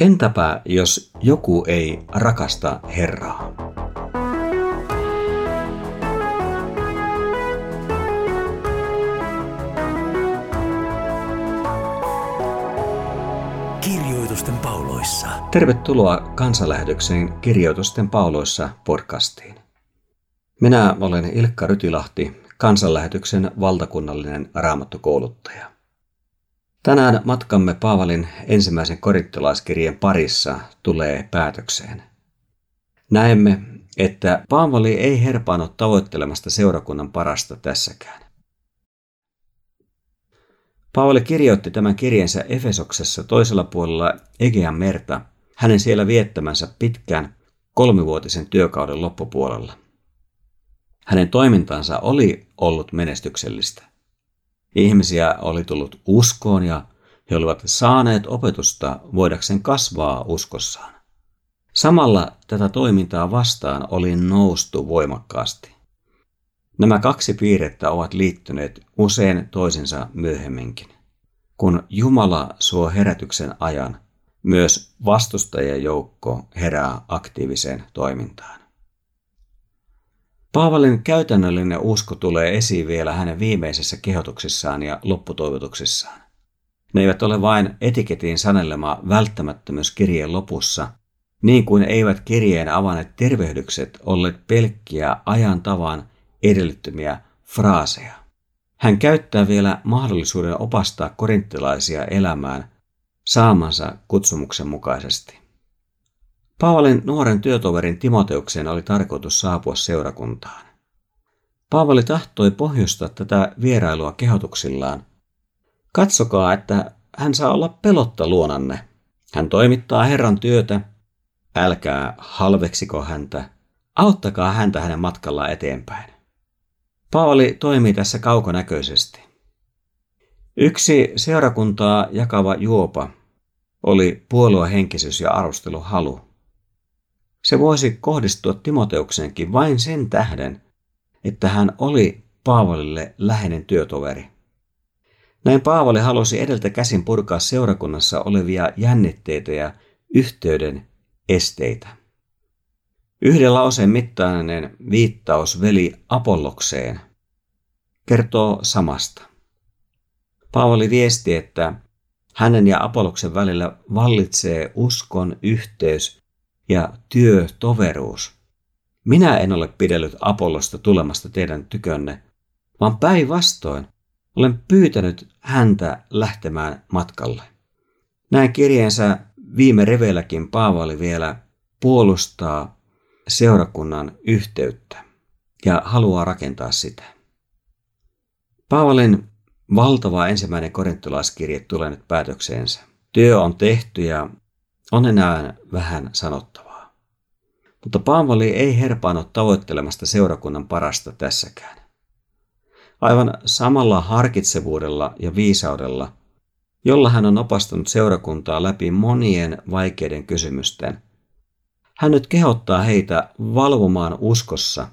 Entäpä jos joku ei rakasta Herraa? Kirjoitusten pauloissa. Tervetuloa kansanlähetykseen Kirjoitusten pauloissa podcastiin. Minä olen Ilkka Rytilahti, kansanlähetyksen valtakunnallinen raamattokouluttaja. Tänään matkamme Paavalin ensimmäisen korittilaiskirjeen parissa tulee päätökseen. Näemme, että Paavali ei herpaannut tavoittelemasta seurakunnan parasta tässäkään. Paavali kirjoitti tämän kirjeensä Efesoksessa toisella puolella Egean merta, hänen siellä viettämänsä pitkän kolmivuotisen työkauden loppupuolella. Hänen toimintansa oli ollut menestyksellistä. Ihmisiä oli tullut uskoon ja he olivat saaneet opetusta voidakseen kasvaa uskossaan. Samalla tätä toimintaa vastaan oli noustu voimakkaasti. Nämä kaksi piirrettä ovat liittyneet usein toisensa myöhemminkin. Kun Jumala suo herätyksen ajan, myös vastustajajoukko herää aktiiviseen toimintaan. Paavalin käytännöllinen usko tulee esiin vielä hänen viimeisessä kehotuksissaan ja lopputoivotuksissaan. Ne eivät ole vain etiketin sanelema välttämättömyys kirjeen lopussa, niin kuin eivät kirjeen avanneet tervehdykset olleet pelkkiä ajan tavan edellyttymiä fraaseja. Hän käyttää vielä mahdollisuuden opastaa korinttilaisia elämään saamansa kutsumuksen mukaisesti. Paavalin nuoren työtoverin Timoteukseen oli tarkoitus saapua seurakuntaan. Paavali tahtoi pohjustaa tätä vierailua kehotuksillaan. Katsokaa, että hän saa olla pelotta luonanne. Hän toimittaa Herran työtä. Älkää halveksiko häntä. Auttakaa häntä hänen matkallaan eteenpäin. Paavali toimii tässä kaukonäköisesti. Yksi seurakuntaa jakava juopa oli puoluehenkisyys ja arvosteluhalu. Se voisi kohdistua Timoteukseenkin vain sen tähden, että hän oli Paavalille läheinen työtoveri. Näin Paavali halusi edeltä käsin purkaa seurakunnassa olevia jännitteitä ja yhteyden esteitä. Yhdellä osen mittainen viittaus veli Apollokseen kertoo samasta. Paavali viesti, että hänen ja Apolloksen välillä vallitsee uskon yhteys ja työtoveruus. Minä en ole pidellyt Apollosta tulemasta teidän tykönne, vaan päinvastoin olen pyytänyt häntä lähtemään matkalle. Näin kirjeensä viime reveilläkin Paavali vielä puolustaa seurakunnan yhteyttä ja haluaa rakentaa sitä. Paavalin valtava ensimmäinen korintolaiskirje tulee nyt päätökseensä. Työ on tehty ja on enää vähän sanottavaa. Mutta Paavali ei herpaannut tavoittelemasta seurakunnan parasta tässäkään. Aivan samalla harkitsevuudella ja viisaudella, jolla hän on opastanut seurakuntaa läpi monien vaikeiden kysymysten, hän nyt kehottaa heitä valvomaan uskossa,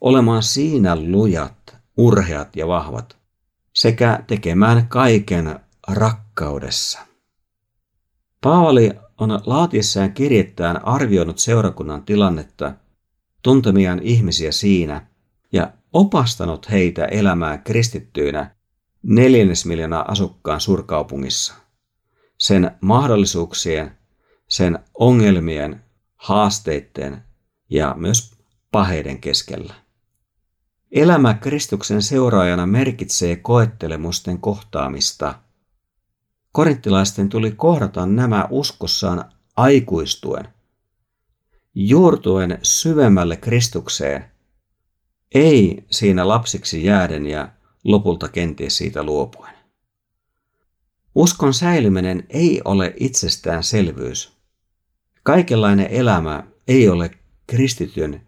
olemaan siinä lujat, urheat ja vahvat, sekä tekemään kaiken rakkaudessa. Paavali on laatiessaan kirjettään arvioinut seurakunnan tilannetta, tuntemiaan ihmisiä siinä ja opastanut heitä elämään kristittyinä neljännesmiljoonaa asukkaan suurkaupungissa. Sen mahdollisuuksien, sen ongelmien, haasteiden ja myös paheiden keskellä. Elämä Kristuksen seuraajana merkitsee koettelemusten kohtaamista – Korinttilaisten tuli kohdata nämä uskossaan aikuistuen, juurtuen syvemmälle Kristukseen, ei siinä lapsiksi jääden ja lopulta kenties siitä luopuen. Uskon säilyminen ei ole itsestäänselvyys. Kaikenlainen elämä ei ole kristityn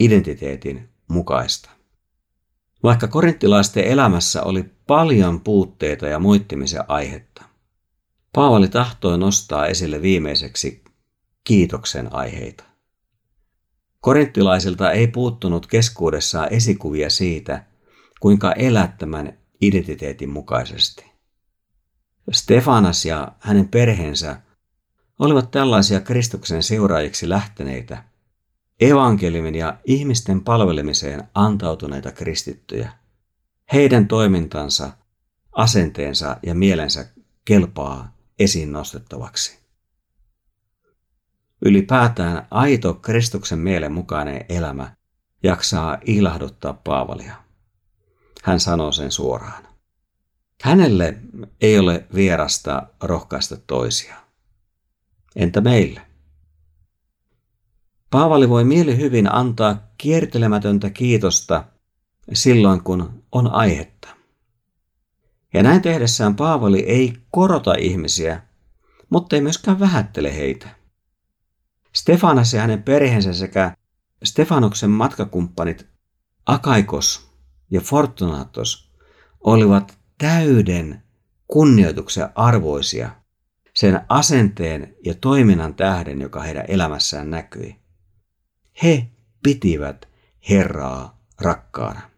identiteetin mukaista. Vaikka korinttilaisten elämässä oli paljon puutteita ja moittimisen aihetta, Paavali tahtoi nostaa esille viimeiseksi kiitoksen aiheita. Korinttilaisilta ei puuttunut keskuudessaan esikuvia siitä, kuinka elää tämän identiteetin mukaisesti. Stefanas ja hänen perheensä olivat tällaisia Kristuksen seuraajiksi lähteneitä, evankeliumin ja ihmisten palvelemiseen antautuneita kristittyjä. Heidän toimintansa, asenteensa ja mielensä kelpaa esiin nostettavaksi. Ylipäätään aito Kristuksen mielen mukainen elämä jaksaa ilahduttaa Paavalia. Hän sanoo sen suoraan. Hänelle ei ole vierasta rohkaista toisia. Entä meille? Paavali voi mielihyvin antaa kiertelemätöntä kiitosta silloin, kun on aihetta. Ja näin tehdessään Paavali ei korota ihmisiä, mutta ei myöskään vähättele heitä. Stefanas ja hänen perheensä sekä Stefanoksen matkakumppanit Akaikos ja Fortunatos olivat täyden kunnioituksen arvoisia sen asenteen ja toiminnan tähden, joka heidän elämässään näkyi. He pitivät Herraa rakkaana.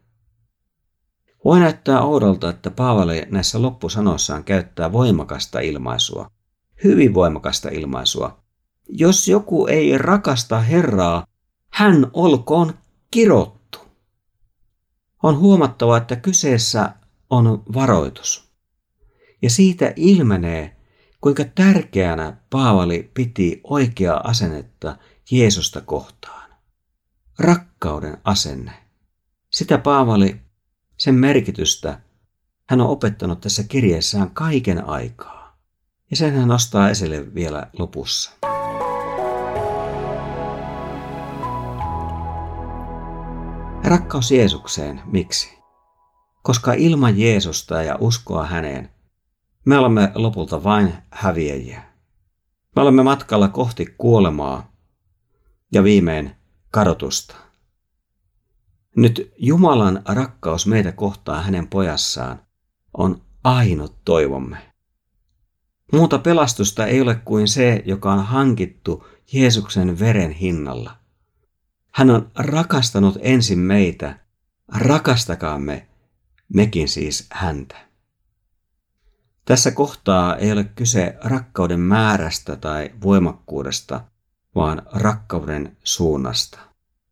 Voi näyttää oudolta, että Paavali näissä loppusanoissaan käyttää voimakasta ilmaisua, hyvin voimakasta ilmaisua. Jos joku ei rakasta Herraa, hän olkoon kirottu. On huomattava, että kyseessä on varoitus. Ja siitä ilmenee, kuinka tärkeänä Paavali piti oikeaa asennetta Jeesusta kohtaan. Rakkauden asenne. Sitä Paavali, sen merkitystä, hän on opettanut tässä kirjeessään kaiken aikaa. Ja sen hän nostaa esille vielä lopussa. Rakkaus Jeesukseen, miksi? Koska ilman Jeesusta ja uskoa häneen, me olemme lopulta vain häviäjiä. Me olemme matkalla kohti kuolemaa ja viimein kadotusta. Nyt Jumalan rakkaus meitä kohtaan hänen pojassaan on ainut toivomme. Muuta pelastusta ei ole kuin se, joka on hankittu Jeesuksen veren hinnalla. Hän on rakastanut ensin meitä, rakastakaamme mekin siis häntä. Tässä kohtaa ei ole kyse rakkauden määrästä tai voimakkuudesta, vaan rakkauden suunnasta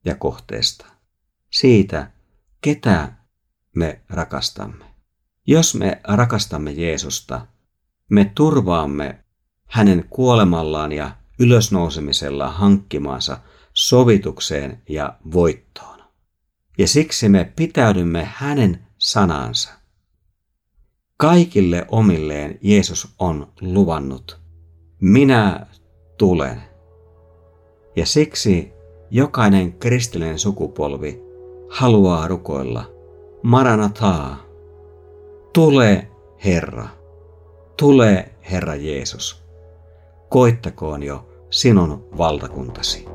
ja kohteesta. Siitä, ketä me rakastamme. Jos me rakastamme Jeesusta, me turvaamme hänen kuolemallaan ja ylösnousemisella hankkimaansa sovitukseen ja voittoon. Ja siksi me pitäydymme hänen sanansa. Kaikille omilleen Jeesus on luvannut, minä tulen. Ja siksi jokainen kristillinen sukupolvi haluaa rukoilla, Maranataa, tule Herra, tule Herra Jeesus, koittakoon jo sinun valtakuntasi.